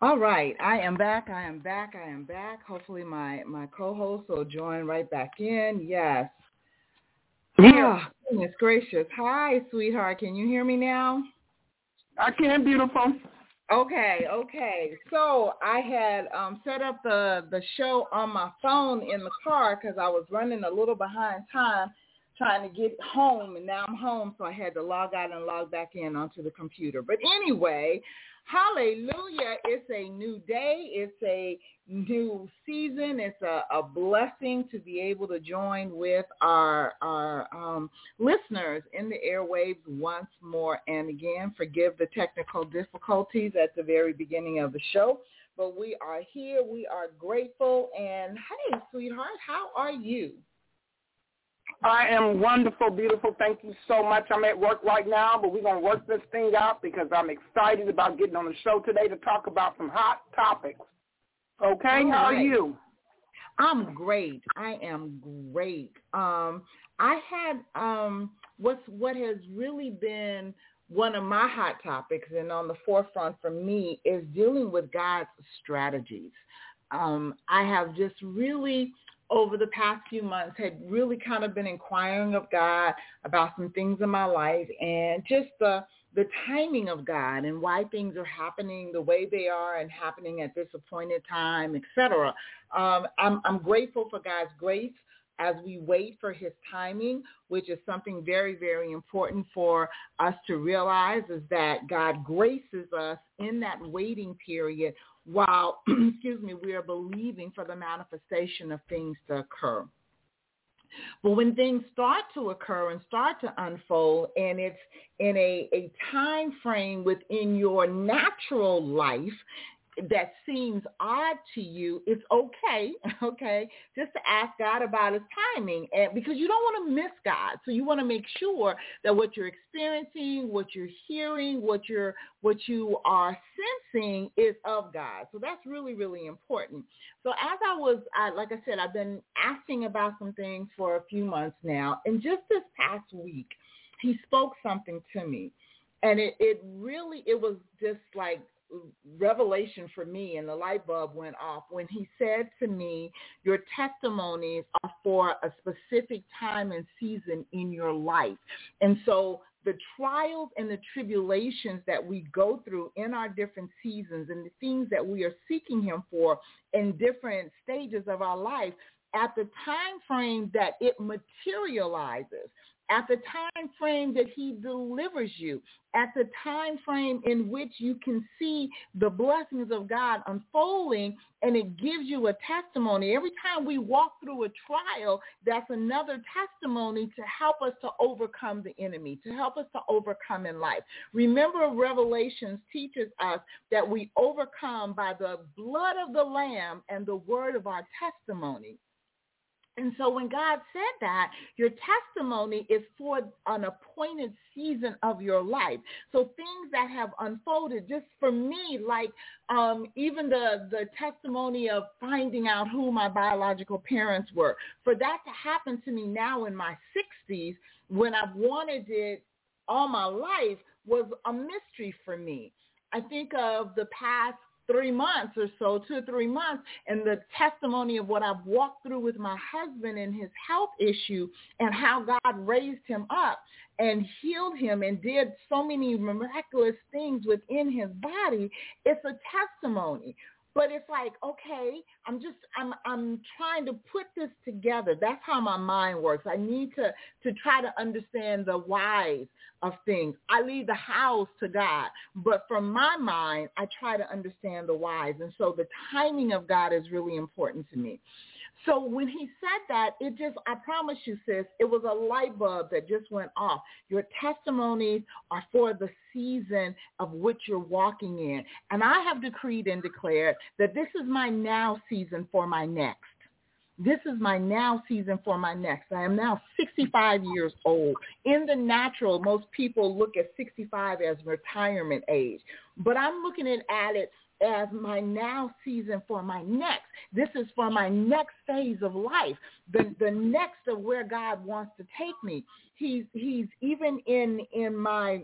All right, I am back. I am back. I am back. Hopefully, my my co-host will join right back in. Yes. Yeah. Oh, goodness gracious. Hi, sweetheart. Can you hear me now? I can, beautiful. Okay, okay. So I had um, set up the the show on my phone in the car because I was running a little behind time trying to get home, and now I'm home, so I had to log out and log back in onto the computer. But anyway, hallelujah! It's a new day. It's a new season. It's a, a blessing to be able to join with our our um, listeners in the airwaves once more and again. Forgive the technical difficulties at the very beginning of the show, but we are here. We are grateful. And hey, sweetheart, how are you? I am wonderful, beautiful. Thank you so much. I'm at work right now, but we're going to work this thing out because I'm excited about getting on the show today to talk about some hot topics. Okay, All how are you? I'm great. I am great. Um, I had um, what's what has really been one of my hot topics and on the forefront for me is dealing with God's strategies. Um, I have just really over the past few months had really kind of been inquiring of God about some things in my life and just the the timing of God and why things are happening the way they are and happening at this appointed time, etc. Um, I'm, I'm grateful for God's grace as we wait for his timing, which is something very, very important for us to realize is that God graces us in that waiting period while, excuse me, we are believing for the manifestation of things to occur. But when things start to occur and start to unfold and it's in a, a time frame within your natural life that seems odd to you, it's okay, okay, just to ask God about his timing and because you don't want to miss God. So you want to make sure that what you're experiencing, what you're hearing, what you're what you are sensing is of God. So that's really, really important. So as I was, I, like I said, I've been asking about some things for a few months now. And just this past week, he spoke something to me. And it, it really, it was just like revelation for me and the light bulb went off when he said to me, your testimonies are for a specific time and season in your life. And so the trials and the tribulations that we go through in our different seasons and the things that we are seeking him for in different stages of our life at the time frame that it materializes at the time frame that he delivers you, at the time frame in which you can see the blessings of God unfolding and it gives you a testimony. Every time we walk through a trial, that's another testimony to help us to overcome the enemy, to help us to overcome in life. Remember Revelations teaches us that we overcome by the blood of the lamb and the word of our testimony. And so when God said that, your testimony is for an appointed season of your life. So things that have unfolded, just for me, like um, even the, the testimony of finding out who my biological parents were, for that to happen to me now in my 60s when I've wanted it all my life was a mystery for me. I think of the past three months or so, two or three months, and the testimony of what I've walked through with my husband and his health issue and how God raised him up and healed him and did so many miraculous things within his body, it's a testimony. But it's like, okay, I'm just I'm I'm trying to put this together. That's how my mind works. I need to to try to understand the whys of things. I leave the hows to God, but from my mind, I try to understand the whys. And so the timing of God is really important to me. So when he said that, it just, I promise you, sis, it was a light bulb that just went off. Your testimonies are for the season of which you're walking in. And I have decreed and declared that this is my now season for my next. This is my now season for my next. I am now 65 years old. In the natural, most people look at 65 as retirement age, but I'm looking at it as my now season for my next. This is for my next phase of life, the the next of where God wants to take me. He's he's even in in my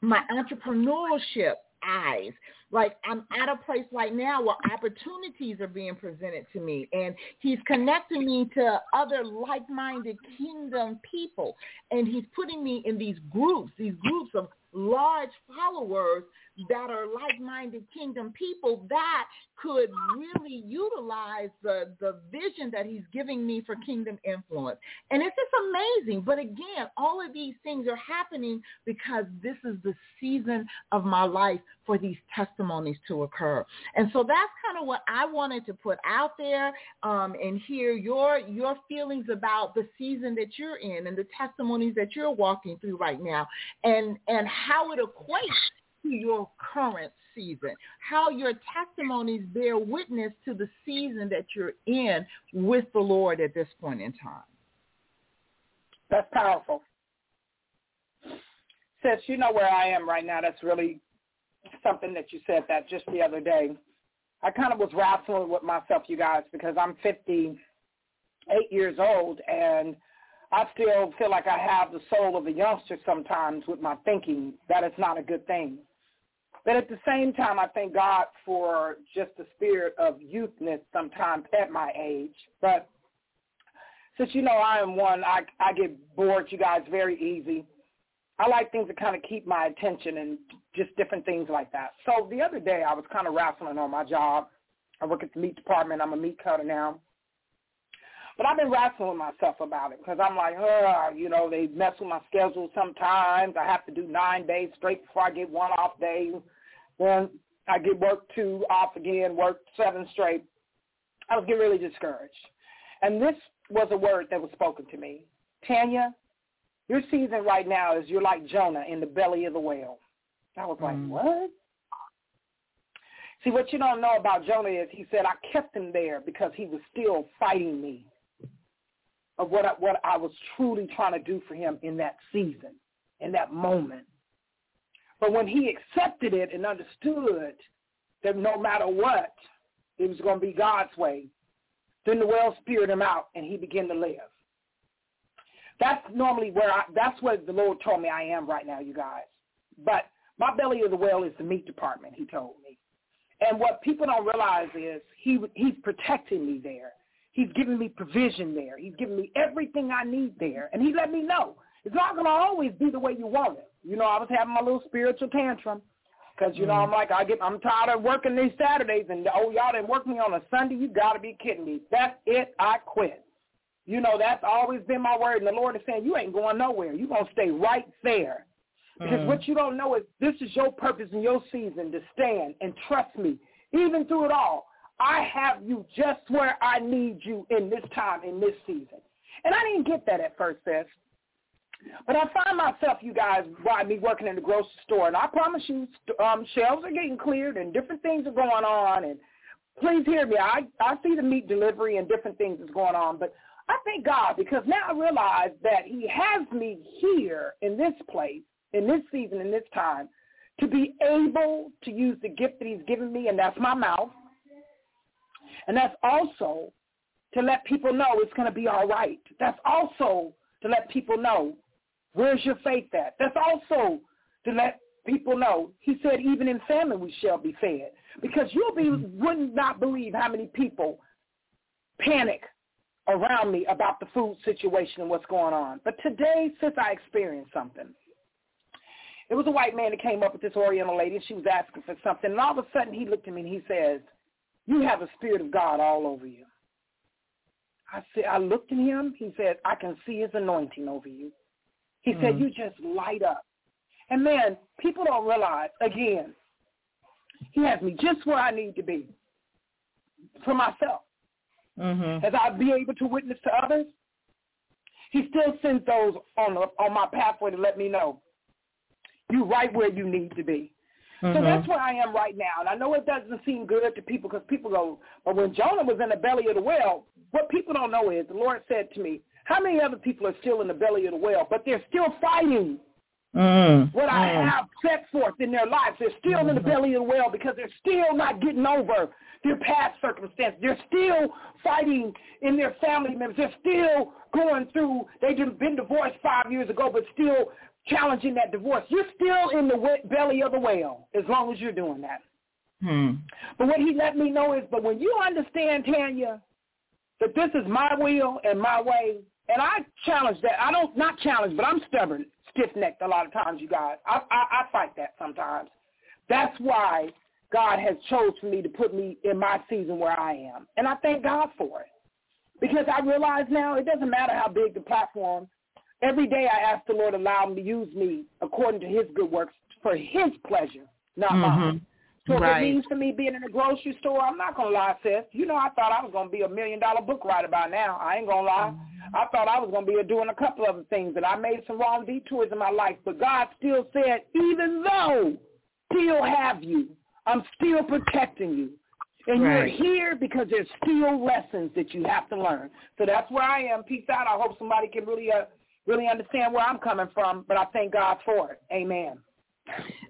my entrepreneurship eyes. Like I'm at a place right now where opportunities are being presented to me and he's connecting me to other like-minded kingdom people and he's putting me in these groups, these groups of large followers that are like-minded kingdom people that could really utilize the, the vision that he's giving me for kingdom influence. And it's just amazing. But again, all of these things are happening because this is the season of my life for these testimonies to occur. And so that's kind of what I wanted to put out there um, and hear your your feelings about the season that you're in and the testimonies that you're walking through right now and and how it equates to your current season, how your testimonies bear witness to the season that you're in with the Lord at this point in time. That's powerful. Sis, you know where I am right now. That's really something that you said that just the other day. I kind of was wrestling with myself, you guys, because I'm 58 years old and I still feel like I have the soul of a youngster sometimes with my thinking. That is not a good thing. But at the same time, I thank God for just the spirit of youthness sometimes at my age. But since you know I am one, I, I get bored, you guys, very easy. I like things that kind of keep my attention and just different things like that. So the other day I was kind of wrestling on my job. I work at the meat department. I'm a meat cutter now. But I've been wrestling with myself about it because I'm like, oh, you know, they mess with my schedule sometimes. I have to do nine days straight before I get one off day. Then I get work two off again, work seven straight. I was getting really discouraged. And this was a word that was spoken to me. Tanya, your season right now is you're like Jonah in the belly of the whale. I was like, mm. what? See, what you don't know about Jonah is he said, I kept him there because he was still fighting me of what I, what I was truly trying to do for him in that season, in that moment. But when he accepted it and understood that no matter what, it was going to be God's way, then the well speared him out and he began to live. That's normally where I, that's where the Lord told me I am right now, you guys. But my belly of the whale is the meat department, he told me. And what people don't realize is he he's protecting me there. He's giving me provision there. He's giving me everything I need there. And he let me know it's not going to always be the way you want it. You know, I was having my little spiritual tantrum because, you know, I'm like, I get, I'm tired of working these Saturdays. And, oh, y'all didn't work me on a Sunday. You got to be kidding me. That's it. I quit. You know, that's always been my word. And the Lord is saying, you ain't going nowhere. You're going to stay right there. Because mm. what you don't know is this is your purpose and your season to stand and trust me. Even through it all, I have you just where I need you in this time, in this season. And I didn't get that at first, sis. But I find myself, you guys, by me working in the grocery store, and I promise you, um, shelves are getting cleared and different things are going on. And please hear me. I, I see the meat delivery and different things is going on, but I thank God because now I realize that he has me here in this place, in this season, in this time, to be able to use the gift that he's given me, and that's my mouth. And that's also to let people know it's going to be all right. That's also to let people know where's your faith at. That's also to let people know. He said, even in famine we shall be fed. Because you'll be mm-hmm. would not believe how many people panic around me about the food situation and what's going on. But today, since I experienced something, it was a white man that came up with this Oriental lady, and she was asking for something. And all of a sudden, he looked at me and he says, you have the Spirit of God all over you. I said, I looked at him. He said, I can see his anointing over you. He mm-hmm. said, you just light up. And man, people don't realize, again, he has me just where I need to be for myself. Mm-hmm. As I be able to witness to others, he still sends those on the, on my pathway to let me know you right where you need to be. Mm-hmm. So that's where I am right now. And I know it doesn't seem good to people because people go, but when Jonah was in the belly of the whale, what people don't know is the Lord said to me, how many other people are still in the belly of the whale, but they're still fighting mm what I mm. have set forth in their lives. They're still mm-hmm. in the mm-hmm. belly of the whale because they're still not getting over their past circumstances. They're still fighting in their family members. They're still going through, they've been divorced five years ago, but still challenging that divorce. You're still in the belly of the whale as long as you're doing that. Hmm. But what he let me know is, but when you understand, Tanya, that this is my will and my way, and I challenge that. I don't, not challenge, but I'm stubborn, stiff-necked a lot of times, you guys. I, I, I fight that sometimes. That's why God has chosen me to put me in my season where I am. And I thank God for it. Because I realize now it doesn't matter how big the platform Every day I ask the Lord to allow him to use me according to his good works for his pleasure, not mm-hmm. mine. So right. if it means for me being in a grocery store, I'm not gonna lie, sis. You know, I thought I was gonna be a million dollar book writer by now. I ain't gonna lie. Mm-hmm. I thought I was gonna be doing a couple other things, and I made some wrong detours in my life. But God still said, even though still have you, I'm still protecting you. And right. you're here because there's still lessons that you have to learn. So that's where I am. Peace out. I hope somebody can really uh, really understand where I'm coming from, but I thank God for it. Amen.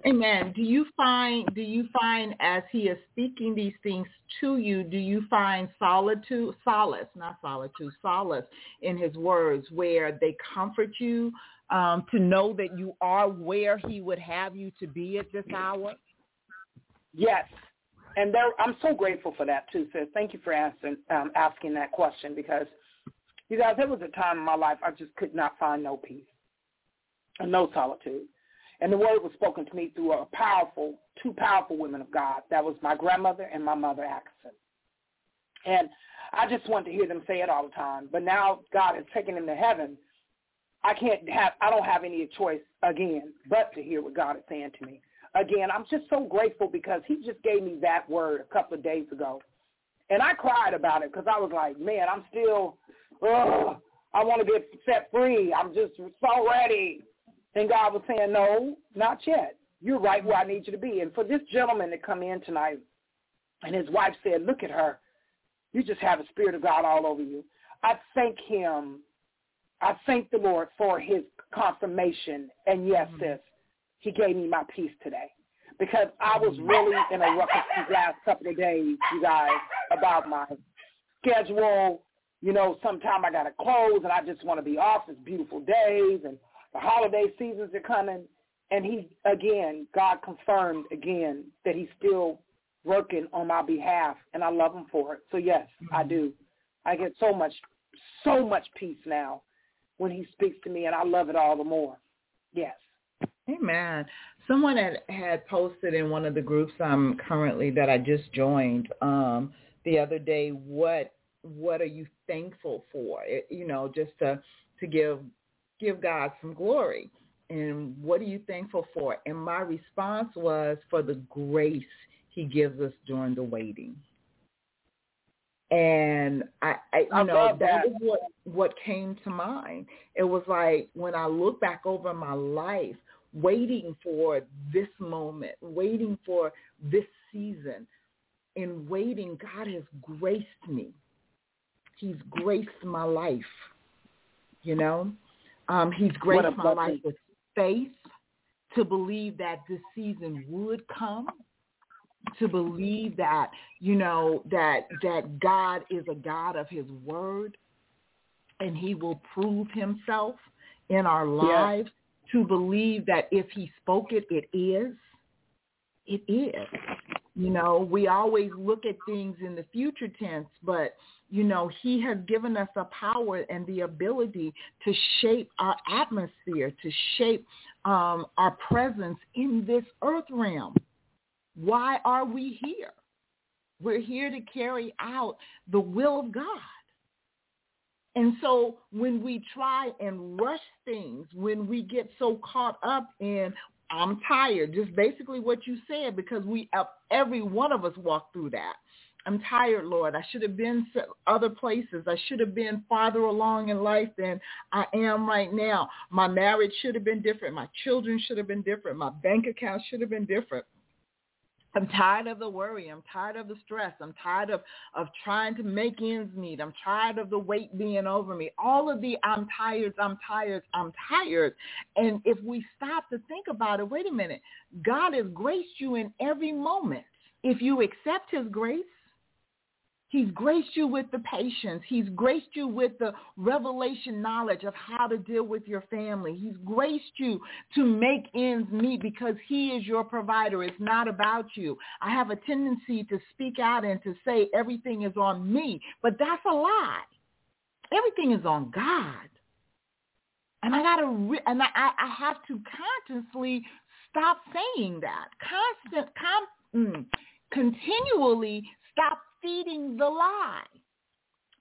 Amen. Do you find do you find as he is speaking these things to you, do you find solitude solace, not solitude, solace in his words where they comfort you um, to know that you are where he would have you to be at this hour? Yes. And there, I'm so grateful for that too, sis. Thank you for asking um, asking that question because – you guys, there was a time in my life I just could not find no peace and no solitude. And the word was spoken to me through a powerful, two powerful women of God. That was my grandmother and my mother, Atkinson. And I just wanted to hear them say it all the time. But now God has taken them to heaven. I can't have, I don't have any choice again but to hear what God is saying to me. Again, I'm just so grateful because he just gave me that word a couple of days ago. And I cried about it because I was like, man, I'm still oh, I want to get set free. I'm just so ready. And God was saying, no, not yet. You're right where I need you to be. And for this gentleman to come in tonight, and his wife said, look at her. You just have the Spirit of God all over you. I thank him. I thank the Lord for his confirmation. And yes, mm-hmm. sis, he gave me my peace today. Because I was really in a ruckus these last couple of days, you guys, about my schedule, you know, sometime I got to close and I just want to be off. It's beautiful days and the holiday seasons are coming. And he, again, God confirmed again that he's still working on my behalf and I love him for it. So yes, mm-hmm. I do. I get so much, so much peace now when he speaks to me and I love it all the more. Yes. Amen. Someone had, had posted in one of the groups I'm currently that I just joined um, the other day what what are you thankful for? It, you know, just to to give give God some glory. And what are you thankful for? And my response was for the grace he gives us during the waiting. And I, I you I know, that. that is what what came to mind. It was like when I look back over my life, waiting for this moment, waiting for this season, in waiting, God has graced me He's graced my life. You know, um, he's graced my life with faith to believe that this season would come, to believe that you know that that God is a God of His word, and He will prove Himself in our lives. To believe that if He spoke it, it is. It is. You know, we always look at things in the future tense, but you know, he has given us a power and the ability to shape our atmosphere, to shape um, our presence in this earth realm. Why are we here? We're here to carry out the will of God. And so when we try and rush things, when we get so caught up in, I'm tired, just basically what you said, because we, uh, every one of us walk through that. I'm tired, Lord. I should have been other places. I should have been farther along in life than I am right now. My marriage should have been different. My children should have been different. My bank account should have been different. I'm tired of the worry. I'm tired of the stress. I'm tired of, of trying to make ends meet. I'm tired of the weight being over me. All of the I'm tired, I'm tired, I'm tired. And if we stop to think about it, wait a minute. God has graced you in every moment. If you accept his grace, He's graced you with the patience. He's graced you with the revelation knowledge of how to deal with your family. He's graced you to make ends meet because he is your provider. It's not about you. I have a tendency to speak out and to say everything is on me, but that's a lie. Everything is on God. And I gotta, re- and I, I have to consciously stop saying that. Constant, com, mm, continually stop feeding the lie.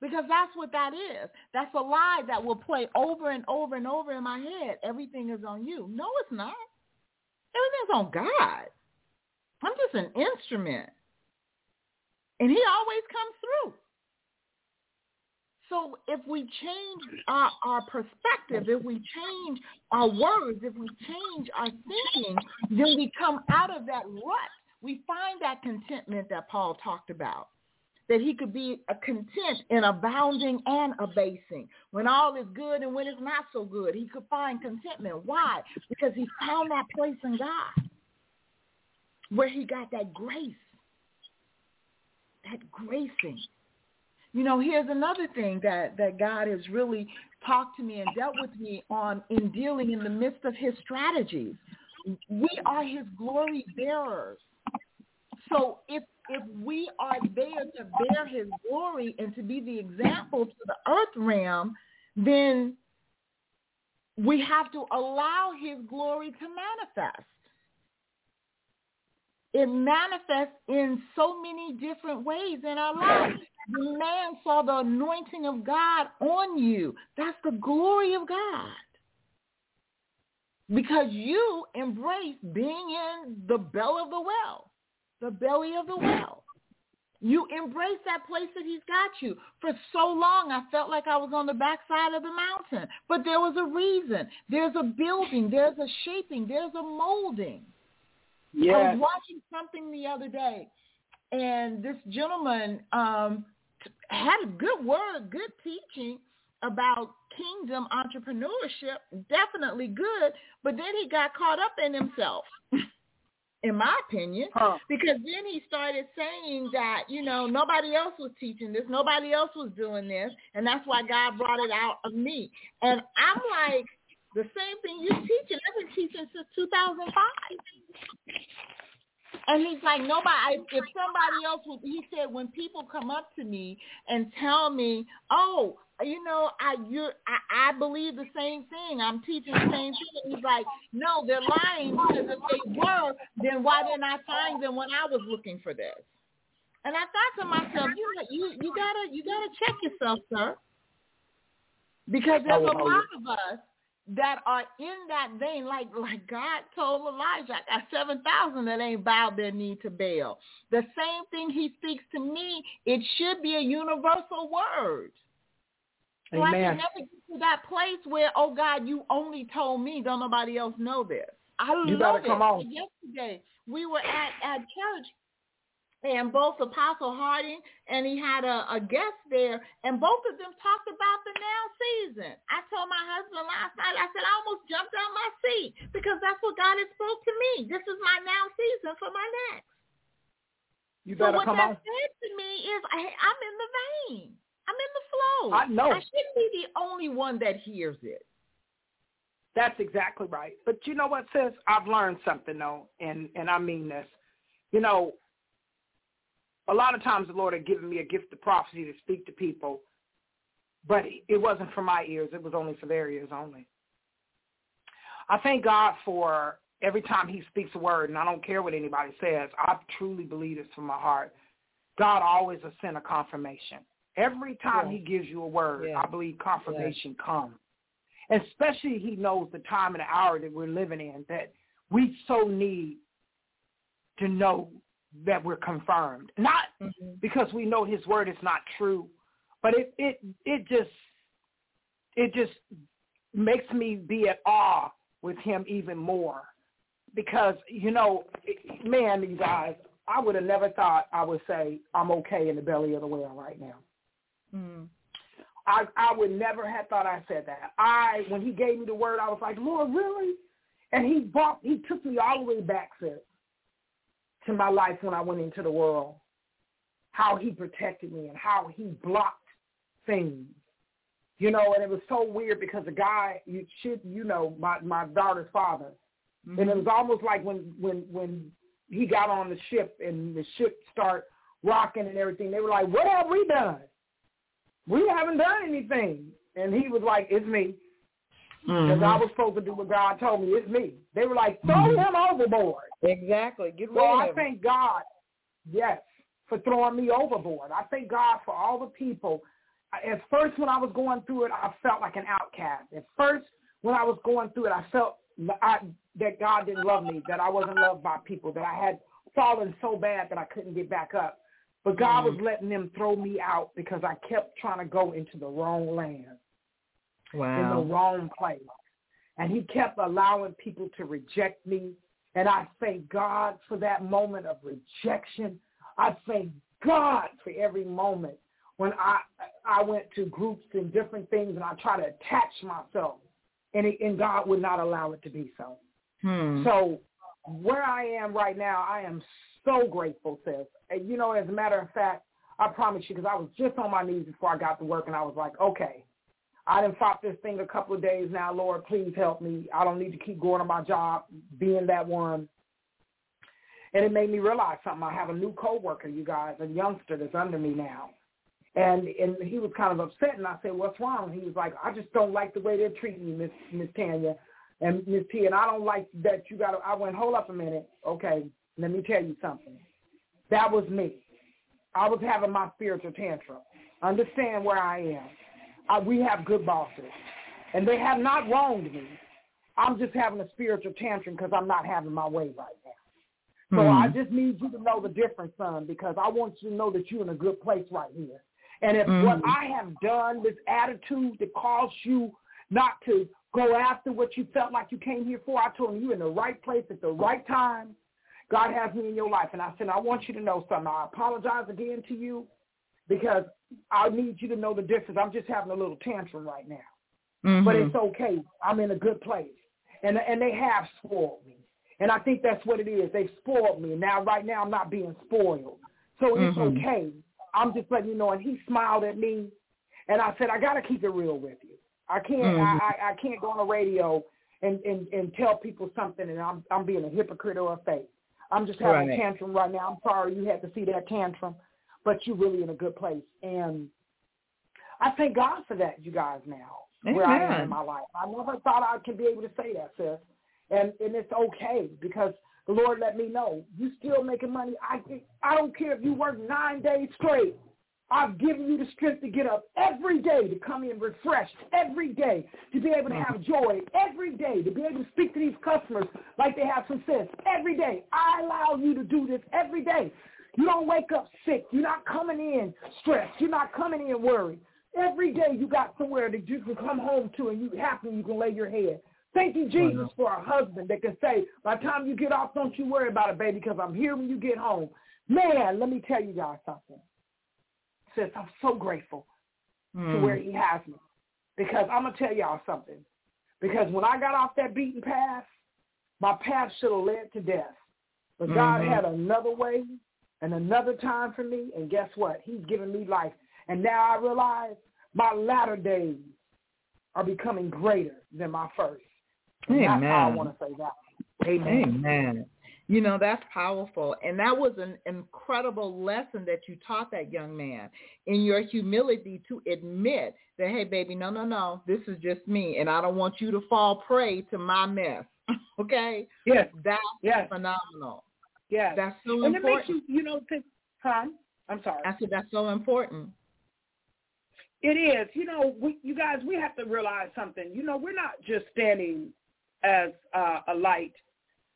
Because that's what that is. That's a lie that will play over and over and over in my head. Everything is on you. No, it's not. Everything's on God. I'm just an instrument. And he always comes through. So if we change our, our perspective, if we change our words, if we change our thinking, then we come out of that rut. We find that contentment that Paul talked about that he could be content in abounding and abasing. When all is good and when it's not so good, he could find contentment. Why? Because he found that place in God where he got that grace, that gracing. You know, here's another thing that, that God has really talked to me and dealt with me on in dealing in the midst of his strategies. We are his glory bearers. So if if we are there to bear his glory and to be the example to the earth realm, then we have to allow his glory to manifest. It manifests in so many different ways in our lives. The man saw the anointing of God on you. That's the glory of God. Because you embrace being in the bell of the well the belly of the well. You embrace that place that he's got you. For so long, I felt like I was on the backside of the mountain. But there was a reason. There's a building. There's a shaping. There's a molding. Yes. I was watching something the other day, and this gentleman um, had a good word, good teaching about kingdom entrepreneurship, definitely good, but then he got caught up in himself. in my opinion, Huh. because then he started saying that, you know, nobody else was teaching this, nobody else was doing this, and that's why God brought it out of me. And I'm like, the same thing you're teaching, I've been teaching since 2005. And he's like, nobody, if somebody else would, he said, when people come up to me and tell me, oh, you know, I you're I, I believe the same thing. I'm teaching the same thing. He's like, no, they're lying because if they were, then why didn't I find them when I was looking for this? And I thought to myself, you you you gotta you gotta check yourself, sir, because there's a lot of us that are in that vein, like like God told Elijah, I got seven thousand that ain't bowed their knee to Baal. The same thing He speaks to me. It should be a universal word. So I can never get to that place where, oh God, you only told me. Don't nobody else know this. I You love it. on. Yesterday we were at at church, and both Apostle Harding and he had a, a guest there, and both of them talked about the now season. I told my husband last night, I said I almost jumped out my seat because that's what God has spoke to me. This is my now season for my next. You better So what come that on. said to me is, I, I'm in the vein. I'm in the flow. I know. I shouldn't be the only one that hears it. That's exactly right. But you know what, sis? I've learned something though, and and I mean this. You know, a lot of times the Lord had given me a gift of prophecy to speak to people, but it wasn't for my ears. It was only for their ears only. I thank God for every time he speaks a word, and I don't care what anybody says. I truly believe this from my heart. God always will send a confirmation. Every time Yes. he gives you a word, Yes. I believe confirmation comes. Especially he knows the time and the hour that we're living in, that we so need to know that we're confirmed. Not because we know his word is not true, but it it it just it just makes me be at awe with him even more. Because you know man you guys i would have never thought i would say i'm okay in the belly of the whale right now. Mm. i i would never have thought i said that. I when he gave me the word i was like lord really? And he brought he took me all the way back sis, to my life when i went into the world. How he protected me and how he blocked things. You know, and it was so weird because the guy, you should, you know, my my daughter's father, and it mm-hmm. was almost like when when when he got on the ship and the ship start rocking and everything, they were like, "What have we done? We haven't done anything." And he was like, "It's me," because I mm-hmm. was supposed to do what God told me. It's me. They were like, "Throw mm-hmm. him overboard." Exactly. Get rid Well, I thank God, yes, for throwing me overboard. I thank God for all the people. At first, when I was going through it, I felt like an outcast. At first, when I was going through it, I felt I, that God didn't love me, that I wasn't loved by people, that I had fallen so bad that I couldn't get back up. But God mm-hmm. was letting them throw me out because I kept trying to go into the wrong land in the wrong place. And he kept allowing people to reject me. And I thank God for that moment of rejection. I thank God for every moment when I I went to groups and different things and I try to attach myself and it, and God would not allow it to be so. Hmm. So where I am right now, I am so grateful, sis. And you know, as a matter of fact, I promise you, because I was just on my knees before I got to work, and I was like, okay, I didn't fought this thing a couple of days now. Lord, please help me. I don't need to keep going to my job, being that one. And it made me realize something. I have a new coworker, you guys, a youngster that's under me now. And and he was kind of upset, and I said, "What's wrong?" And he was like, "I just don't like the way they're treating you, Miss Miss Tanya, and Miss T, and I don't like that you got." I went, "Hold up a minute, okay? Let me tell you something. That was me. I was having my spiritual tantrum. Understand where I am. I, we have good bosses, and they have not wronged me. I'm just having a spiritual tantrum because I'm not having my way right now. So I just need you to know the difference, son, because I want you to know that you're in a good place right here. And if what Mhm. I have done, this attitude that caused you not to go after what you felt like you came here for, I told you you're in the right place at the right time. God has me in your life. And I said, I want you to know something. I apologize again to you because I need you to know the difference. I'm just having a little tantrum right now but Mhm. it's okay. I'm in a good place. And and they have spoiled me. And I think that's what it is. They've spoiled me. Now right now I'm not being spoiled. So it's Mhm. okay. I'm just letting you know. And he smiled at me and I said, I gotta keep it real with you. I can't Mhm. I, I, I can't go on the radio and, and, and tell people something and I'm I'm being a hypocrite or a fake. I'm just having Right. a tantrum right now. I'm sorry you had to see that tantrum, but you're really in a good place. And I thank God for that, you guys, now, where I am in my life. I never thought I could be able to say that, sis. And and it's okay because the Lord let me know you still making money. I I don't care if you work nine days straight. I've given you the strength to get up every day to come in refreshed every day, to be able to mm. have joy every day, to be able to speak to these customers like they have some sense every day. I allow you to do this every day. You don't wake up sick. You're not coming in stressed. You're not coming in worried. Every day you got somewhere that you can come home to and you happy you can lay your head. Thank you, Jesus, for a husband that can say, by the time you get off, don't you worry about it, baby, because I'm here when you get home. Man, let me tell you guys something. Sis, I'm so grateful Mm. to where he has me. Because I'm going to tell y'all something. Because when I got off that beaten path, my path should have led to death. But God Mhm. had another way and another time for me. And guess what? He's given me life. And now I realize my latter days are becoming greater than my first. And That's I Amen. want to say that. Amen. Amen. You know, that's powerful. And that was an incredible lesson that you taught that young man in your humility to admit that, hey, baby, no, no, no, this is just me. And I don't want you to fall prey to my mess. okay? Yes, That's yes, phenomenal. Yes. That's so and it makes you, you know, think, huh? I'm sorry. I said that's so important. It is. You know, we, you guys, we have to realize something. You know, we're not just standing as uh, a light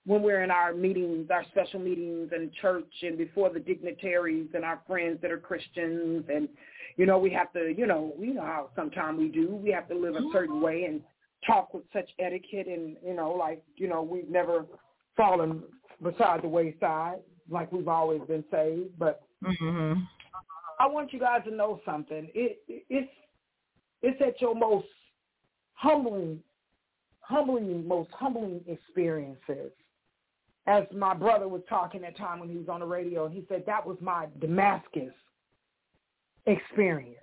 when we're in our meetings, our special meetings in church and before the dignitaries and our friends that are Christians. And, you know, we have to, you know, we know how sometimes we do. We have to live a certain way and talk with such etiquette and, you know, like, you know, we've never fallen beside the wayside like we've always been saved. But hmm I want you guys to know something. It, it it's it's at your most humbling, humbling, most humbling experiences. As my brother was talking that time when he was on the radio, he said that was my Damascus experience.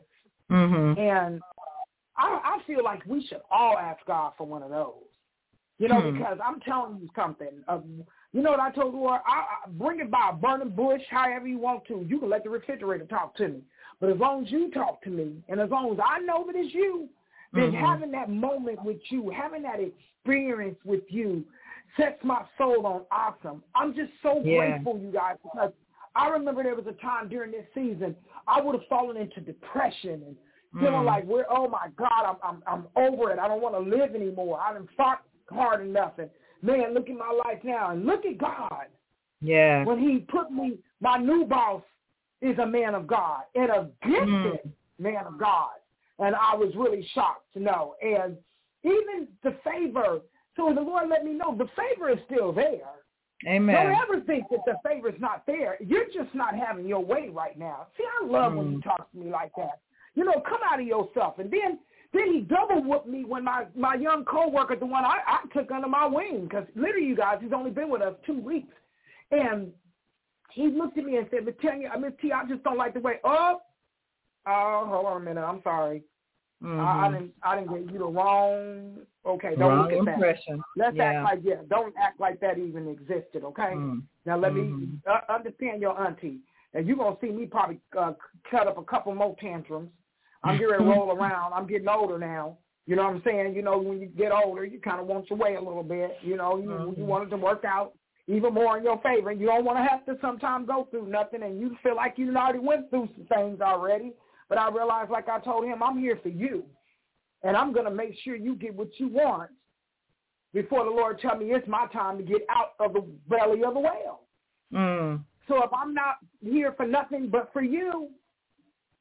hmm And I, I feel like we should all ask God for one of those. You know, Hmm. because I'm telling you something. Uh, you know what I told you? I, I bring it by a burning bush, however you want to. You can let the refrigerator talk to me, but as long as you talk to me, and as long as I know that it's you, then Mhm. having that moment with you, having that experience with you, sets my soul on awesome. I'm just so Yeah. grateful, you guys, because I remember there was a time during this season I would have fallen into depression and feeling Mm. like we're oh my God, I'm I'm I'm over it. I don't want to live anymore. I done fought hard enough and man, look at my life now and look at God. Yeah. When he put me my new boss is a man of God and a gifted man of God. And I was really shocked to know. And even the favor, so the Lord let me know the favor is still there. Amen. Don't ever think that the favor's not there. You're just not having your way right now. See, I love when you Mm. talk to me like that. You know, come out of yourself. And then then he double whooped me when my my young coworker, the one I, I took under my wing, because literally, you guys, he's only been with us two weeks, and he looked at me and said, "Miss Tanya, Miss T, I just don't like the way." Oh, oh, hold on a minute. I'm sorry. I, I Mhm. didn't I didn't get you the wrong. Okay, don't Wrong look at that. impression. Let's Yeah. act like yeah. Don't act like that even existed. Okay. Mm. Now let me Mhm. uh, understand your auntie. And you're going to see me probably uh, cut up a couple more tantrums. I'm getting ready to roll around. I'm getting older now. You know what I'm saying? You know, when you get older, you kind of want your way a little bit. You know, you, Mhm. you want it to work out even more in your favor. And you don't want to have to sometimes go through nothing. And you feel like you already went through some things already. But I realized, like I told him, I'm here for you. And I'm going to make sure you get what you want before the Lord tell me it's my time to get out of the belly of the whale. Mm. So if I'm not here for nothing but for you,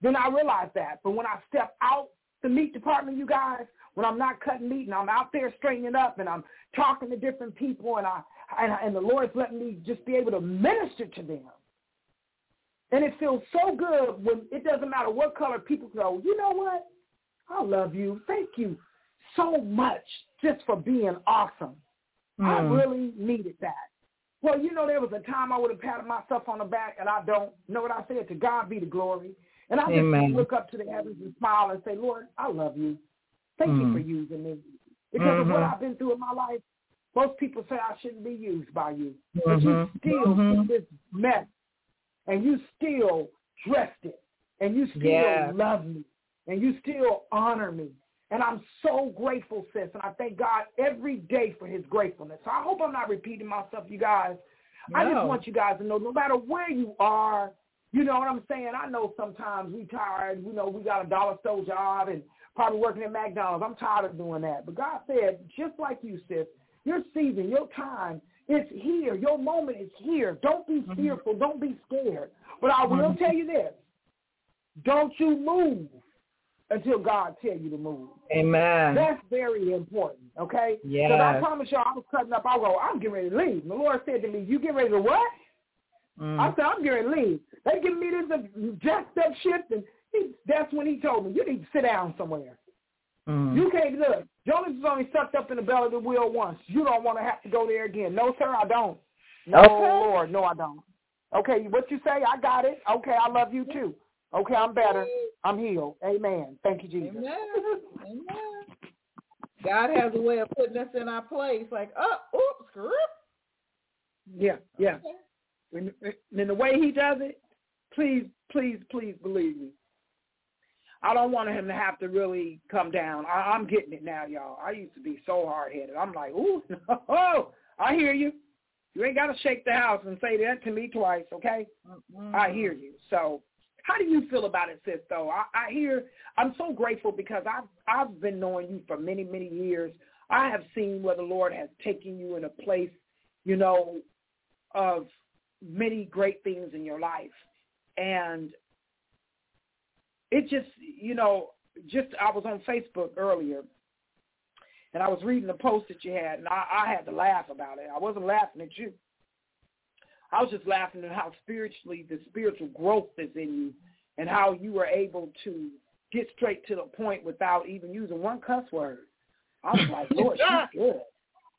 then I realize that. But when I step out the meat department, you guys, when I'm not cutting meat and I'm out there straightening up and I'm talking to different people and I and, and the Lord's letting me just be able to minister to them. And it feels so good when it doesn't matter what color people go, you know what? I love you. Thank you so much just for being awesome. I Mm. really needed that. Well, you know, there was a time I would have patted myself on the back, and I don't. know what I said? To God be the glory. And I just Amen. look up to the heavens and smile and say, Lord, I love you. Thank you Mm. for using me. Because of what Mhm. I've been through in my life, most people say I shouldn't be used by you. But you Mhm. still Mhm. took this mess, and you still dressed it, and you still love me, and you still honor me. And I'm so grateful, sis. And I thank God every day for his gratefulness. So I hope I'm not repeating myself, you guys. I just want you guys to know no matter where you are, you know what I'm saying? I know sometimes we tired. You know, we got a dollar store job and probably working at McDonald's. I'm tired of doing that. But God said, just like you, sis, your season, your time is here. Your moment is here. Don't be Mhm. fearful. Don't be scared. But I will Mhm. tell you this. Don't you move until God tell you to move. Amen. That's very important, okay? Yes. Because I promise y'all, I was cutting up. I go, I'm getting ready to leave. The Lord said to me, you get ready to what? Mm. I said, I'm getting leave. They give me this uh, jacked up shift, and he, that's when he told me, you need to sit down somewhere. Mm. You can't look. Jonah's is only sucked up in the belly of the wheel once. You don't want to have to go there again. No, sir, I don't. No, Okay. Lord, no, I don't. Okay, what you say? I got it. Okay, I love you too. Okay, I'm better. I'm healed. Amen. Thank you, Jesus. Amen. Amen. God has a way of putting us in our place. Like, oh, oops, screw up. Yeah, yeah. When, when the way he does it, please, please, please believe me. I don't want him to have to really come down. I, I'm getting it now, y'all. I used to be so hard headed. I'm like, ooh, no, I hear you. You ain't got to shake the house and say that to me twice, okay? Mm-mm. I hear you. So, how do you feel about it, sis? Though I, I hear, I'm so grateful because I've I've been knowing you for many many years. I have seen where the Lord has taken you in a place, you know, of many great things in your life, and it just, you know, just I was on Facebook earlier, and I was reading the post that you had, and I, I had to laugh about it. I wasn't laughing at you. I was just laughing at how spiritually the spiritual growth is in you and how you were able to get straight to the point without even using one cuss word. I was like, Lord, she's good.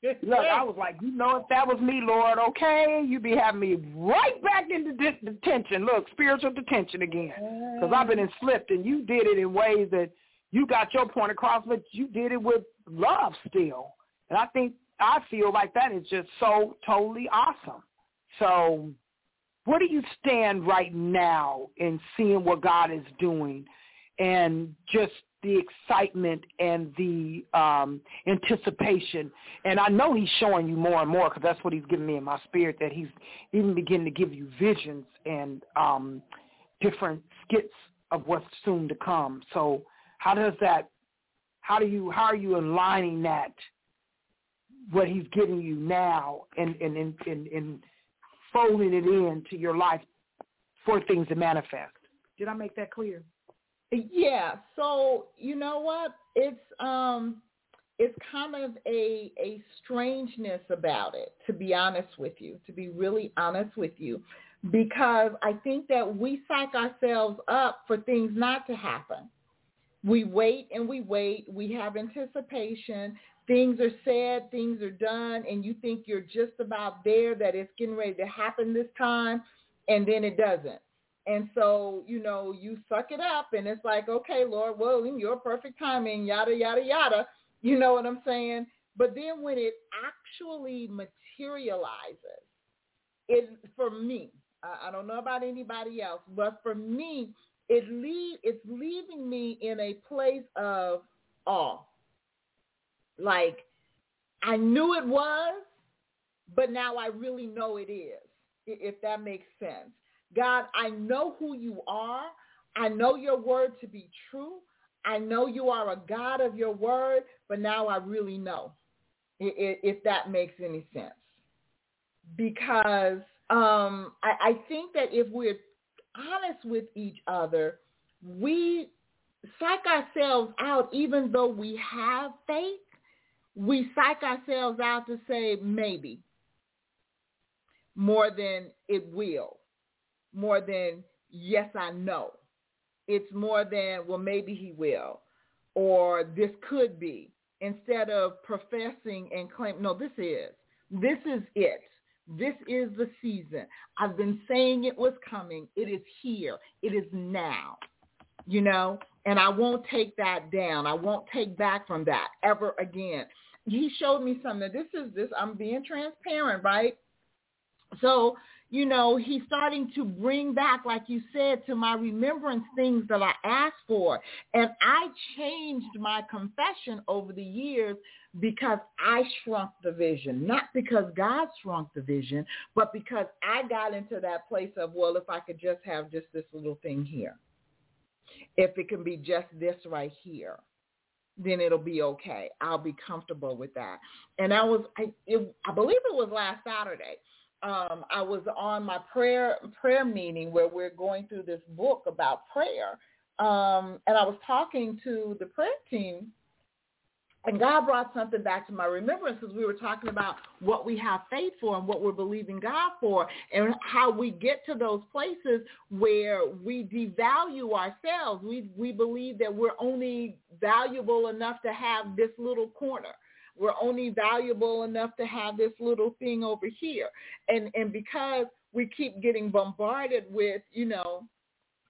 Look, I was like, you know, if that was me, Lord, okay, you'd be having me right back into de- detention. Look, spiritual detention again, because I've been enslipped, and you did it in ways that you got your point across, but you did it with love still. And I think I feel like that is just so totally awesome. So, where do you stand right now in seeing what God is doing, and just the excitement and the um, anticipation. And I know he's showing you more and more because that's what he's giving me in my spirit, that he's even beginning to give you visions and um, different skits of what's soon to come. So how does that, how do you, how are you aligning that, what he's giving you now and, and, and, and, and folding it into your life for things to manifest? Did I make that clear? Yeah. So you know what? It's um it's kind of a a strangeness about it, to be honest with you, to be really honest with you. Because I think that we psych ourselves up for things not to happen. We wait and we wait. We have anticipation. Things are said, things are done, and you think you're just about there, that it's getting ready to happen this time, and then it doesn't. And so, you know, you suck it up and it's like, okay, Lord, well, in your perfect timing, yada, yada, yada. You know what I'm saying? But then when it actually materializes, it, for me, I, I don't know about anybody else, but for me, it leave, it's leaving me in a place of awe. Like, I knew it was, but now I really know it is, if that makes sense. God, I know who you are. I know your word to be true. I know you are a God of your word, but now I really know, if that makes any sense. Because um, I, I think that if we're honest with each other, we psych ourselves out even though we have faith. We psych ourselves out to say maybe more than it will more than yes I know. It's more than well maybe he will or this could be instead of professing and claim no this is this is it. This is the season. I've been saying it was coming. It is here. It is now. You know, and I won't take that down. I won't take back from that ever again. He showed me something. This is this I'm being transparent, right? So you know, he's starting to bring back, like you said, to my remembrance things that I asked for. And I changed my confession over the years because I shrunk the vision, not because God shrunk the vision, but because I got into that place of, well, if I could just have just this little thing here, if it can be just this right here, then it'll be okay. I'll be comfortable with that. And I was, I, it, I believe it was last Saturday um, I was on my prayer prayer meeting where we're going through this book about prayer, um, and I was talking to the prayer team, And God brought something back to my remembrance because we were talking about what we have faith for and what we're believing God for and how we get to those places where we devalue ourselves. We, we believe that we're only valuable enough to have this little corner. We're only valuable enough to have this little thing over here. And, and because we keep getting bombarded with, you know,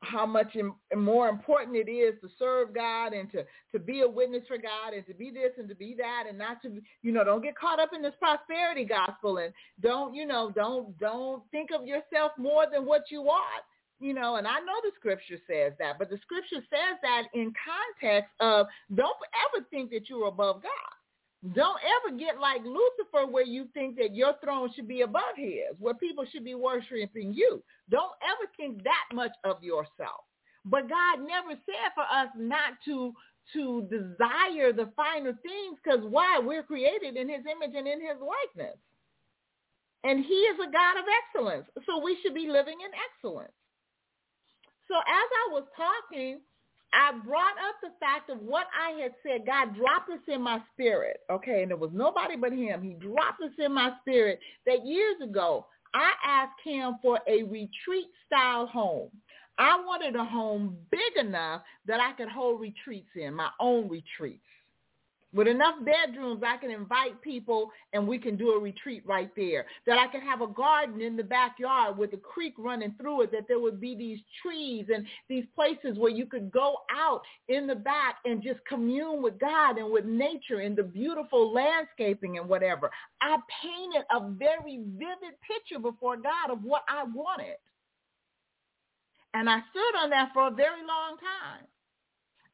how much more important it is to serve God and to, to be a witness for God and to be this and to be that and not to, you know, don't get caught up in this prosperity gospel and don't, you know, don't, don't think of yourself more than what you are. You know, and I know the scripture says that, but the scripture says that in context of don't ever think that you're above God. Don't ever get like Lucifer where you think that your throne should be above his, where people should be worshiping you. Don't ever think that much of yourself. But God never said for us not to to desire the finer things because why? We're created in his image and in his likeness. And he is a God of excellence. So we should be living in excellence. So as I was talking, I brought up the fact of what I had said. God dropped this in my spirit. Okay, and there was nobody but him. He dropped this in my spirit that years ago I asked him for a retreat style home. I wanted a home big enough that I could hold retreats in, my own retreats. With enough bedrooms, I can invite people and we can do a retreat right there. That I could have a garden in the backyard with a creek running through it, that there would be these trees and these places where you could go out in the back and just commune with God and with nature and the beautiful landscaping and whatever. I painted a very vivid picture before God of what I wanted. And I stood on that for a very long time.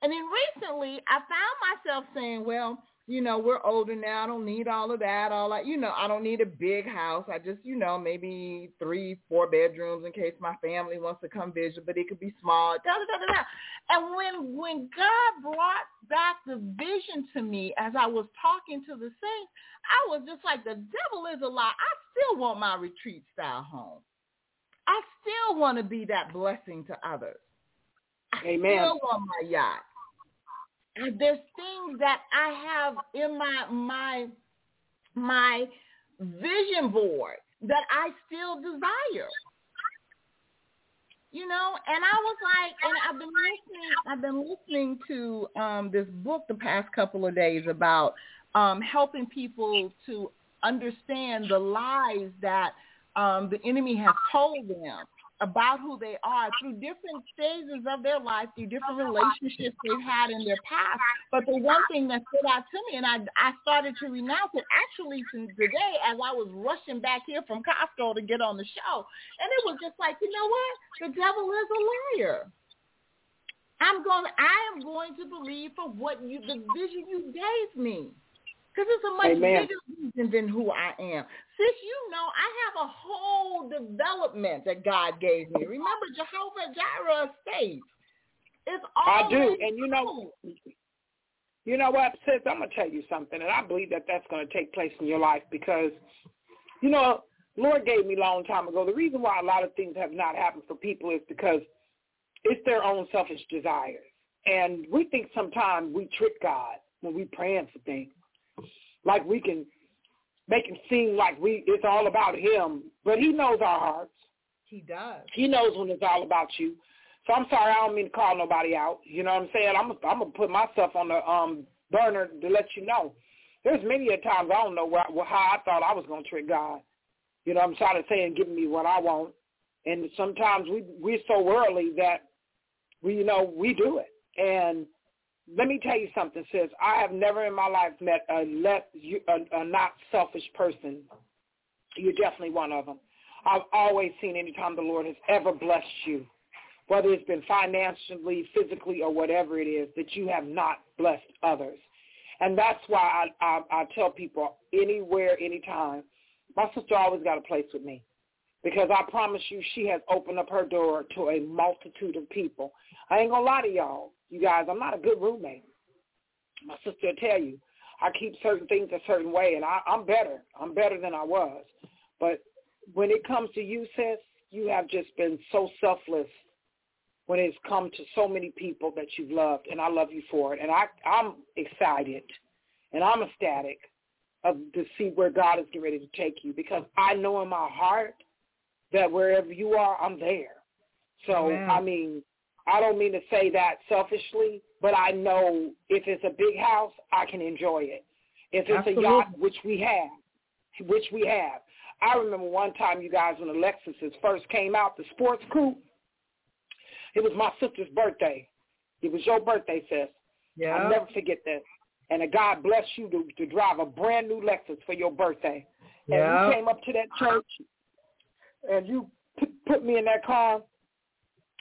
And then recently I found myself saying, well, you know, we're older now. I don't need all of that. All that, you know, I don't need a big house. I just, you know, maybe three, four bedrooms in case my family wants to come visit, but it could be small. Da, da, da, da. And when when God brought back the vision to me as I was talking to the saints, I was just like, the devil is a lie. I still want my retreat style home. I still want to be that blessing to others. I Amen. still want my yacht there's things that I have in my my my vision board that I still desire. You know, and I was like, and I've been listening. I've been listening to um, this book the past couple of days about um, helping people to understand the lies that um, the enemy has told them about who they are through different phases of their life, through different relationships they've had in their past. But the one thing that stood out to me, and I, I started to renounce it actually today as I was rushing back here from Costco to get on the show. And it was just like, you know what? The devil is a liar. I'm going. I am going to believe for what you, the vision you gave me. Because it's a much Amen. bigger reason than who I am. Sis, you know, I have a whole development that God gave me. Remember, Jehovah Jireh states, it's all I do, and you know, you know what, sis? I'm gonna tell you something, and I believe that that's gonna take place in your life because, you know, Lord gave me a long time ago. The reason why a lot of things have not happened for people is because it's their own selfish desires, and we think sometimes we trick God when we praying for things like we can make it seem like we it's all about him, but he knows our hearts. He does. He knows when it's all about you. So I'm sorry, I don't mean to call nobody out. You know what I'm saying? I'm I'm gonna put myself on the um burner to let you know. There's many a times I don't know where, how I thought I was gonna trick God. You know, I'm trying to say and giving me what I want, and sometimes we we're so worldly that we you know we do it, and let me tell you something, sis. I have never in my life met a less a, a not selfish person. You're definitely one of them. I've always seen anytime the Lord has ever blessed you, whether it's been financially, physically, or whatever it is, that you have not blessed others. And that's why I, I, I tell people anywhere, anytime, my sister always got a place with me because I promise you she has opened up her door to a multitude of people. I ain't going to lie to y'all. You guys, I'm not a good roommate. My sister will tell you, I keep certain things a certain way, and I, I'm better. I'm better than I was. But when it comes to you, sis, you have just been so selfless when it's come to so many people that you've loved, and I love you for it. And I, I'm excited and I'm ecstatic of to see where God is getting ready to take you because I know in my heart that wherever you are, I'm there. So Amen. I mean, I don't mean to say that selfishly, but I know if it's a big house, I can enjoy it. If it's Absolutely. a yacht, which we have, which we have. I remember one time, you guys, when the Lexuses first came out, the sports coupe. It was my sister's birthday. It was your birthday, sis. Yeah. I'll never forget this. And a God bless you to, to drive a brand new Lexus for your birthday. And Yeah. you came up to that church, and you put, put me in that car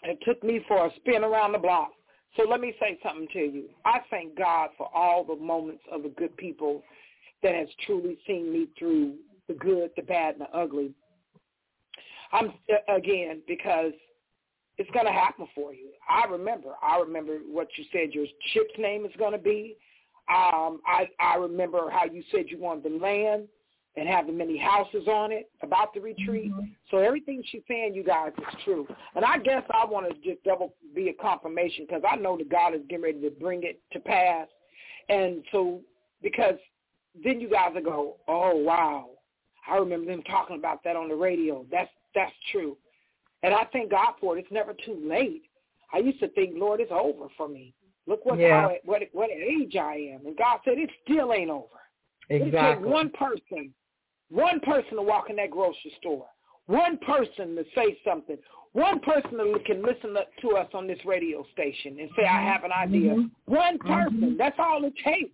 and took me for a spin around the block. So let me say something to you. I thank God for all the moments of the good people that has truly seen me through the good, the bad, and the ugly. I'm again because it's going to happen for you. I remember. I remember what you said your ship's name is going to be. Um, I I remember how you said you wanted the land and have the many houses on it about the retreat. Mm-hmm. So everything she's saying, you guys, is true. And I guess I want to just double be a confirmation because I know that God is getting ready to bring it to pass. And so because then you guys will go, oh wow, I remember them talking about that on the radio. That's that's true. And I thank God for it. It's never too late. I used to think, Lord, it's over for me. Look what Yeah. how, what what age I am. And God said it still ain't over. It Exactly. one person, one person to walk in that grocery store, one person to say something, one person that can listen to us on this radio station and say, I have an idea. Mhm. One person. Mhm. That's all it takes.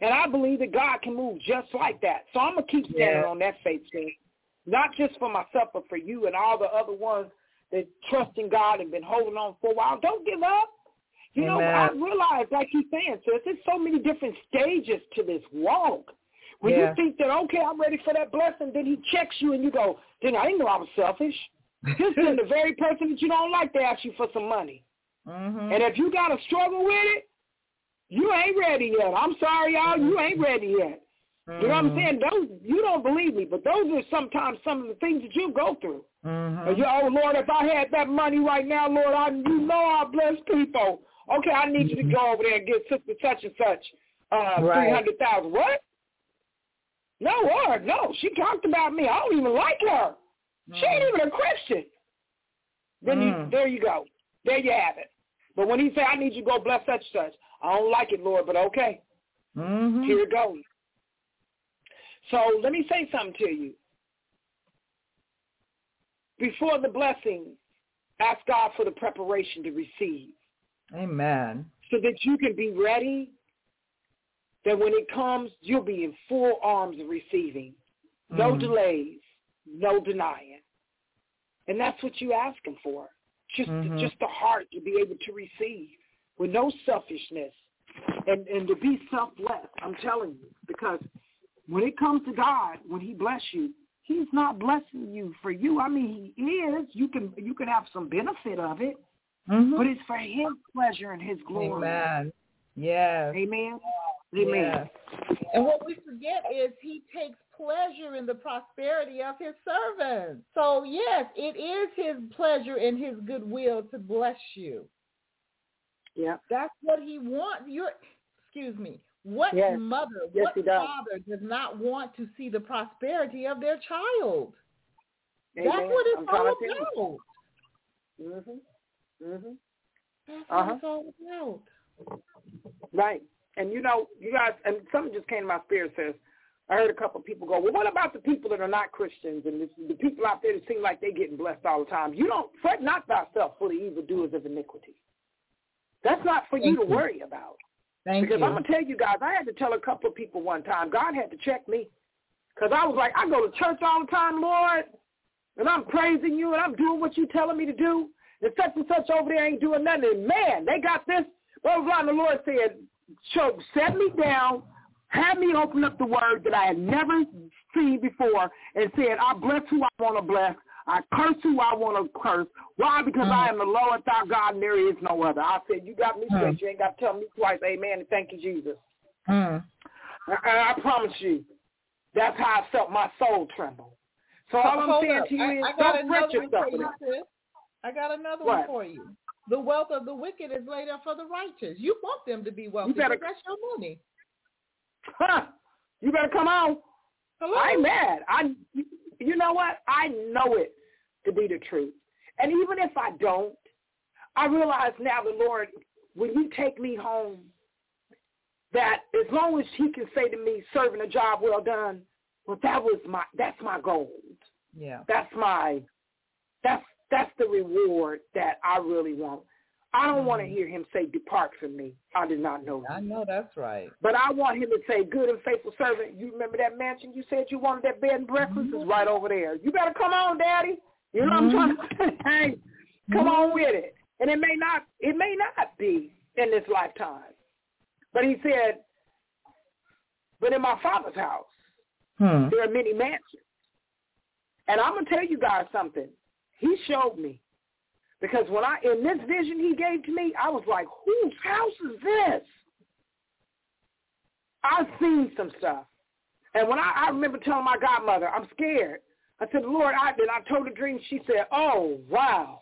And I believe that God can move just like that. So I'm going to keep standing Yeah. on that faith thing, not just for myself, but for you and all the other ones that trust in God and been holding on for a while. Don't give up. You know, I realize, like you're saying, sis, there's so many different stages to this walk. When Yeah. you think that, okay, I'm ready for that blessing, then he checks you and you go, then I didn't know I was selfish. This is the very person that you don't like to ask you for some money. Mhm. And if you got to struggle with it, you ain't ready yet. I'm sorry, y'all, you ain't ready yet. You know what I'm Mhm. saying? Those you don't believe me, but those are sometimes some of the things that you go through. Mhm. And you, oh Lord, if I had that money right now, Lord, I you know I bless people. Okay, I need you to go over there and get sister such and such uh Right. three hundred thousand. What? No, Lord, no. She talked about me. I don't even like her. She ain't even a Christian. Then you Mm. there you go. There you have it. But when he say, I need you to go bless such and such, I don't like it, Lord, but okay. Mhm. Here it goes. So let me say something to you. Before the blessing, ask God for the preparation to receive Amen. so that you can be ready, that when it comes, you'll be in full arms of receiving. No Mhm. delays, no denying. And that's what you asking for. Just Mhm. just the heart to be able to receive with no selfishness and, and to be selfless. I'm telling you. Because when it comes to God, when he bless you, he's not blessing you for you. I mean he is. You can you can have some benefit of it, Mhm. but it's for his pleasure and his glory. Amen. Yes. Amen. Amen. Yes. And what we forget is he takes pleasure in the prosperity of his servants. So yes, it is his pleasure and his goodwill to bless you. Yeah. That's what he wants. Your excuse me. What Yes. mother, Yes, what does. father does not want to see the prosperity of their child? Amen. That's what it's I'm all to tell you. about. Mhm. Mhm. That's Uh-huh. what it's all about. Right. And you know, you guys, and something just came to my spirit says, I heard a couple of people go, well, what about the people that are not Christians and the, the people out there that seem like they're getting blessed all the time? You don't fret not thyself for the evildoers of iniquity. That's not for you to you. worry about. Thank because you. I'm gonna tell you guys, I had to tell a couple of people one time. God had to check me because I was like, I go to church all the time, Lord, and I'm praising you and I'm doing what you're telling me to do. And such and such over there ain't doing nothing. And man, they got this. Blah blah. blah. And the Lord said, "So set me down, have me open up the word that I had never seen before, and said, I bless who I want to bless." I curse who I want to curse. Why? Because I am the Lord thy God and there is no other. I said, you got me straight. You ain't got to tell me twice. Amen. And thank you, Jesus. Mm. I, I promise you, that's how I felt my soul tremble. So all I'm saying up. to you I, is I don't fret yourself you, I got another What? one for you. The wealth of the wicked is laid up for the righteous. You want them to be wealthy better- that's your money. huh, you better come on. Hello? I ain't mad. I, you know what? I know it to be the truth. And even if I don't, I realize now the Lord, when you take me home, that as long as he can say to me, serving a job well done, well, that was my, that's my goal. Yeah. That's my, that's, that's the reward that I really want. I don't want to mm-hmm. hear him say, depart from me. I did not know that. I know that's right. But I want him to say, good and faithful servant. You remember that mansion you said you wanted that bed and breakfast? is mm-hmm. right over there. You better come on, daddy. You know what I'm trying mm-hmm. to say? Come on with it. And it may not, it may not be in this lifetime. But he said, but in my father's house, Hmm. there are many mansions. And I'm gonna tell you guys something. He showed me. Because when I in this vision he gave to me, I was like, whose house is this? I've seen some stuff. And when I, I remember telling my godmother, I'm scared. I said, Lord, I did. I told the dream. She said, oh, wow.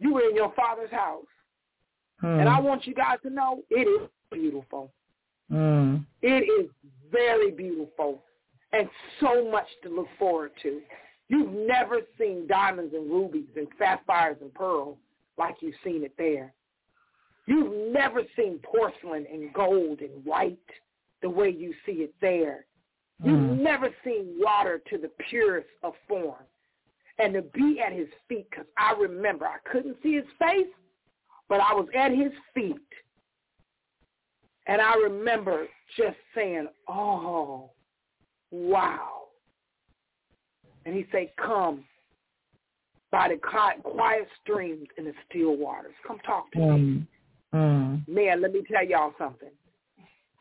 You were in your father's house. Hmm. And I want you guys to know it is beautiful. Hmm. It is very beautiful and so much to look forward to. You've never seen diamonds and rubies and sapphires and pearls like you've seen it there. You've never seen porcelain and gold and white the way you see it there. You've Mhm. never seen water to the purest of form. And to be at his feet, because I remember I couldn't see his face, but I was at his feet. And I remember just saying, oh, wow. And he said, come by the quiet streams and the still waters. Come talk to me. Hmm. Hmm. Man, let me tell y'all something.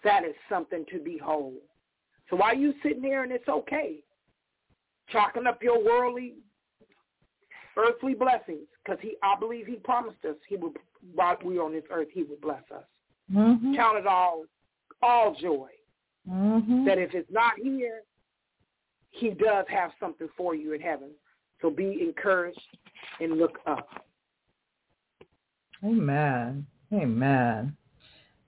That is something to behold. So while you sitting there and it's okay, chalking up your worldly, earthly blessings, because he, I believe he promised us he would, while we on this earth, he would bless us. Mhm. Count it all, all joy. Mhm. That if it's not here, he does have something for you in heaven. So be encouraged and look up. Amen. Amen.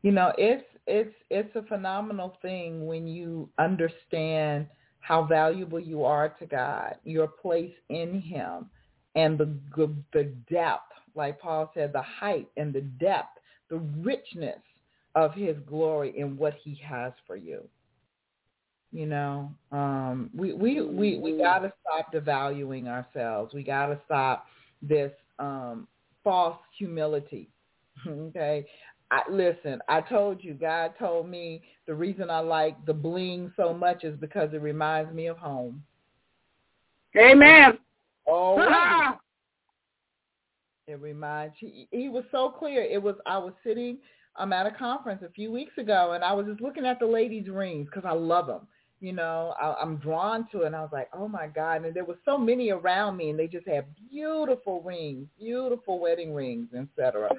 You know, it's it's it's a phenomenal thing when you understand how valuable you are to God, your place in him and the the, depth, like Paul said, the height and the depth, the richness of his glory and what he has for you. You know, um, we we we we got to stop devaluing ourselves. We got to stop this um, false humility. okay, I, listen. I told you, God told me the reason I like the bling so much is because it reminds me of home. Amen. Oh, it reminds he, he was so clear. It was I was sitting um at a conference a few weeks ago, and I was just looking at the ladies' rings because I love them. You know, I, I'm drawn to it, and I was like, oh my god! And there were so many around me, and they just had beautiful rings, beautiful wedding rings, etc.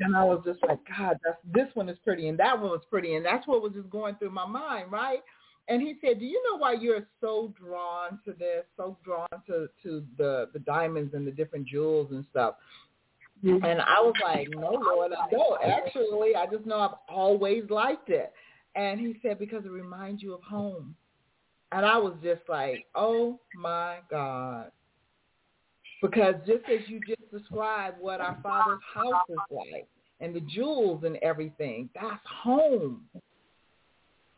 And I was just like, God, that's this one is pretty, and that one was pretty, and that's what was just going through my mind, right? And he said, "Do you know why you're so drawn to this, so drawn to to the the diamonds and the different jewels and stuff?" And I was like, "No, Lord, I don't. Actually, I just know I've always liked it." And he said, "Because it reminds you of home." And I was just like, "Oh my God!" Because just as you just described what our Father's house is like, and the jewels and everything, that's home.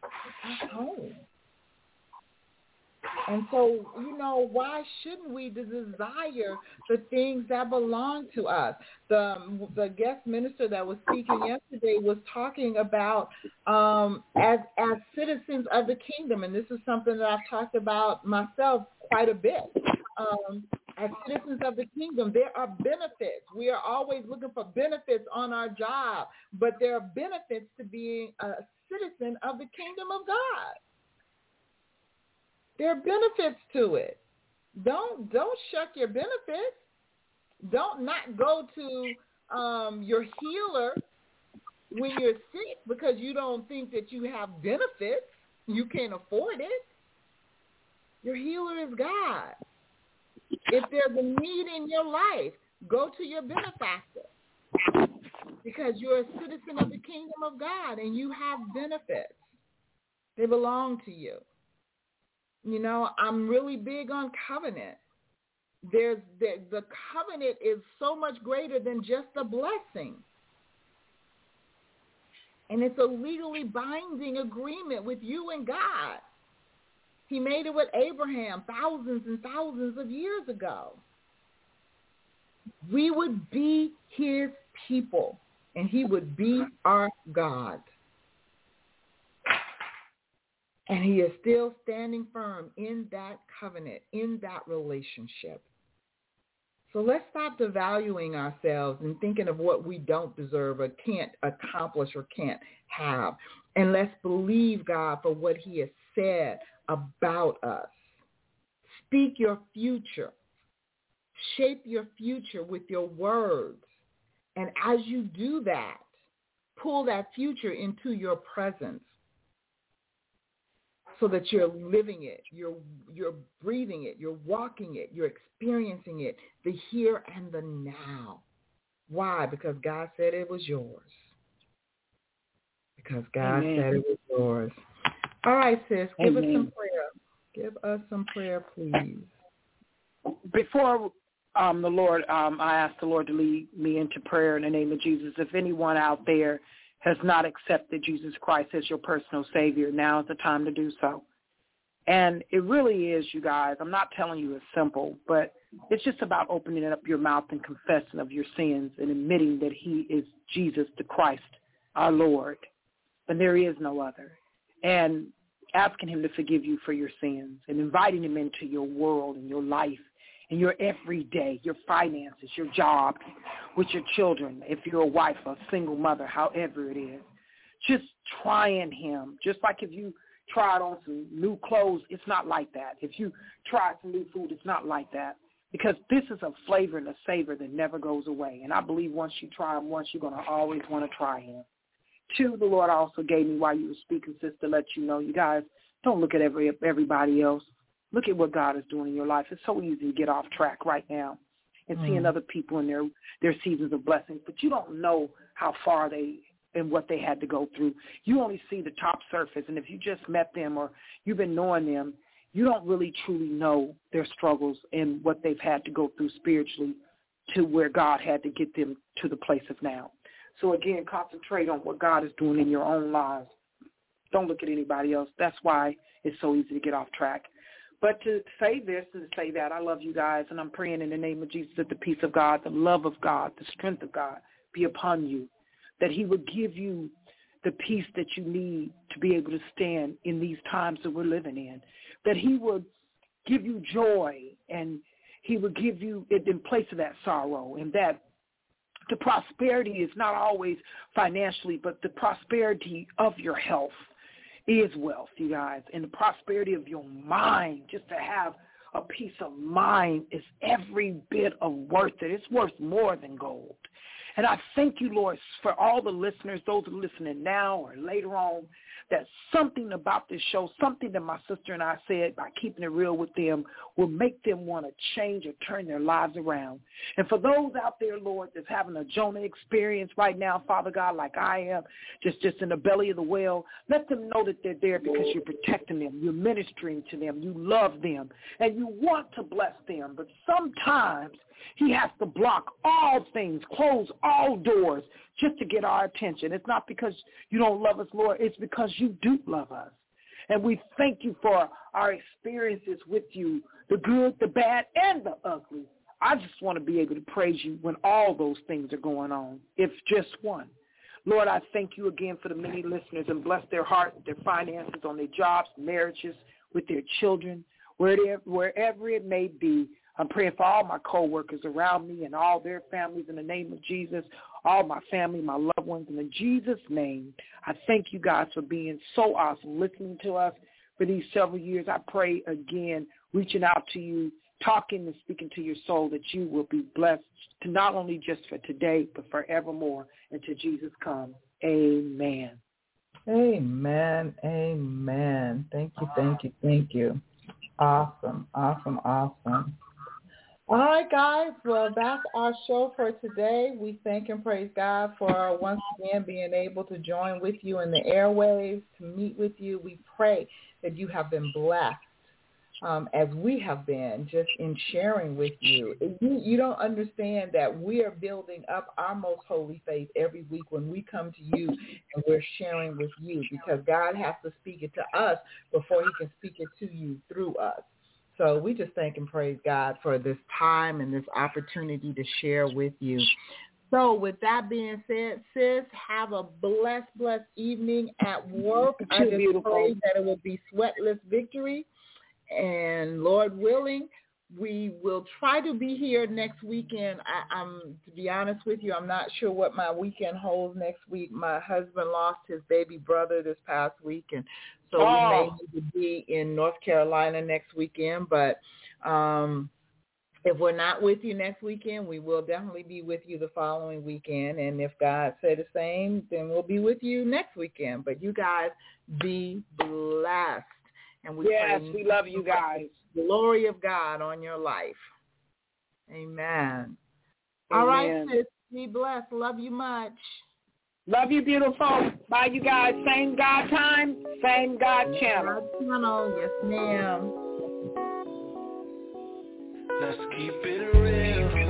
That's home. And so, you know, why shouldn't we desire the things that belong to us? The the guest minister that was speaking yesterday was talking about um, as as citizens of the kingdom, and this is something that I've talked about myself quite a bit. Um, as citizens of the kingdom, there are benefits. We are always looking for benefits on our job, but there are benefits to being a citizen of the kingdom of God. There are benefits to it. Don't don't shuck your benefits. Don't not go to um, your healer when you're sick because you don't think that you have benefits. You can't afford it. Your healer is God. If there's a need in your life, go to your benefactor because you're a citizen of the kingdom of God and you have benefits. They belong to you. You know, I'm really big on covenant. There's the, the covenant is so much greater than just a blessing. And it's a legally binding agreement with you and God. He made it with Abraham thousands and thousands of years ago. We would be his people and he would be our God. And he is still standing firm in that covenant, in that relationship. So let's stop devaluing ourselves and thinking of what we don't deserve or can't accomplish or can't have. And let's believe God for what he has said about us. Speak your future. Shape your future with your words. And as you do that, pull that future into your presence so that you're living it, you're you're breathing it, you're walking it, you're experiencing it, the here and the now. Why? Because God said it was yours. Because God Amen. said it was yours. All right, sis, give Amen. us some prayer. Give us some prayer, please. Before um, the Lord, um, I ask the Lord to lead me into prayer in the name of Jesus. If anyone out there has not accepted Jesus Christ as your personal Savior, now is the time to do so. And it really is, you guys. I'm not telling you it's simple, but it's just about opening up your mouth and confessing of your sins and admitting that he is Jesus the Christ, our Lord. And there is no other. And asking him to forgive you for your sins and inviting him into your world and your life and your everyday, your finances, your job, with your children, if you're a wife, a single mother, however it is. Just trying him. Just like if you tried on some new clothes, it's not like that. If you try some new food, it's not like that. Because this is a flavor and a savor that never goes away. And I believe once you try him once, you're going to always want to try him. Two, the Lord also gave me while you were speaking, sis, to let you know, you guys, don't look at every everybody else. Look at what God is doing in your life. It's so easy to get off track right now and mm. seeing other people in their their seasons of blessings, but you don't know how far they and what they had to go through. You only see the top surface, and if you just met them or you've been knowing them, you don't really truly know their struggles and what they've had to go through spiritually to where God had to get them to the place of now. So again, concentrate on what God is doing in your own lives. Don't look at anybody else. That's why it's so easy to get off track. But to say this and to say that, I love you guys, and I'm praying in the name of Jesus that the peace of God, the love of God, the strength of God be upon you, that he would give you the peace that you need to be able to stand in these times that we're living in, that he would give you joy and he would give you in place of that sorrow and that the prosperity is not always financially, but the prosperity of your health is wealth, you guys. And the prosperity of your mind, just to have a peace of mind is every bit of worth it. It's worth more than gold. And I thank you, Lord, for all the listeners, those listening now or later on, that something about this show, something that my sister and I said by keeping it real with them will make them want to change or turn their lives around. And for those out there, Lord, that's having a Jonah experience right now, Father God, like I am, just, just in the belly of the whale, let them know that they're there because you're protecting them, you're ministering to them, you love them, and you want to bless them. But sometimes he has to block all things, close all doors just to get our attention. It's not because you don't love us, Lord. It's because you do love us. And we thank you for our experiences with you, the good, the bad, and the ugly. I just want to be able to praise you when all those things are going on, if just one. Lord, I thank you again for the many listeners and bless their hearts, their finances, on their jobs, marriages, with their children, wherever, wherever it may be. I'm praying for all my coworkers around me and all their families in the name of Jesus, all my family, my loved ones in Jesus' name. I thank you guys for being so awesome, listening to us for these several years. I pray again, reaching out to you, talking and speaking to your soul that you will be blessed to not only just for today, but forevermore until Jesus comes. Amen. Amen. Amen. Thank you, thank you, thank you. Awesome, awesome, awesome. All right, guys. Well, that's our show for today. We thank and praise God for once again being able to join with you in the airwaves, to meet with you. We pray that you have been blessed um, as we have been just in sharing with you. you. You don't understand that we are building up our most holy faith every week when we come to you and we're sharing with you because God has to speak it to us before he can speak it to you through us. So we just thank and praise God for this time and this opportunity to share with you. So with that being said, sis, have a blessed, blessed evening at work. I just beautiful. pray that it will be sweatless victory. And Lord willing, we will try to be here next weekend. I, I'm to be honest with you, I'm not sure what my weekend holds next week. My husband lost his baby brother this past week, and so Oh. we may need to be in North Carolina next weekend. But um, if we're not with you next weekend, we will definitely be with you the following weekend. And if God said the same, then we'll be with you next weekend. But you guys be blessed. And we Yes, we love you guys. the glory of God on your life. Amen. All right, sis. Be blessed. Love you much. Love you, beautiful. Bye, you guys. Same God time, same God channel. God channel. Yes, ma'am. Let's keep it real.